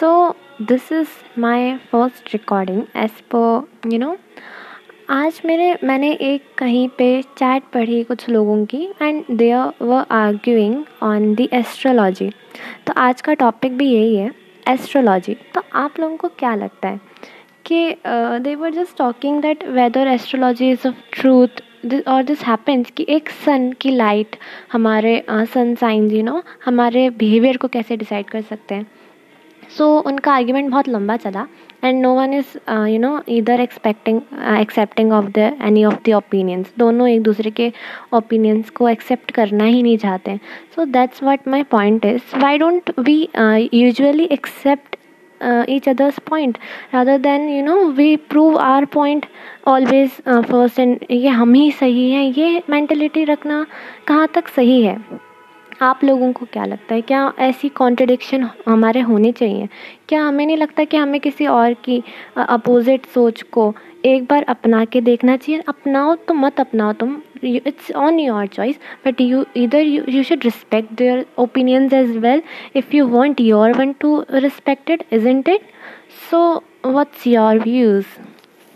So, this is my first recording as per you know आज मेरे मैंने एक कहीं पे चैट पढ़ी कुछ लोगों की and they were arguing on the astrology तो आज का टॉपिक भी यही है एस्ट्रोलॉजी तो आप लोगों को क्या लगता है कि they were just talking that whether astrology is of truth this और दिस हैपेंस कि एक सन की लाइट हमारे सन साइंस यू नो हमारे बिहेवियर को कैसे डिसाइड कर सकते हैं। सो so, उनका आर्ग्यूमेंट बहुत लंबा चला and no one is you know इधर expecting accepting of the any of the opinions दोनों एक दूसरे के ओपिनियंस को एक्सेप्ट करना ही नहीं चाहते so that's what my point is why don't we usually accept each other's point rather than you know we prove our point always uh, first and ये हम ही सही हैं ये मेंटलिटी रखना कहाँ तक सही है? आप लोगों को क्या लगता है? क्या ऐसी कॉन्ट्रडिक्शन हमारे होने चाहिए? क्या हमें नहीं लगता कि हमें किसी और की अपोजिट सोच को एक बार अपना के देखना चाहिए? अपनाओ तो मत अपनाओ तुम। It's on your choice but you इधर you should respect their opinions as well if you want your one to respected isn't it so what's your views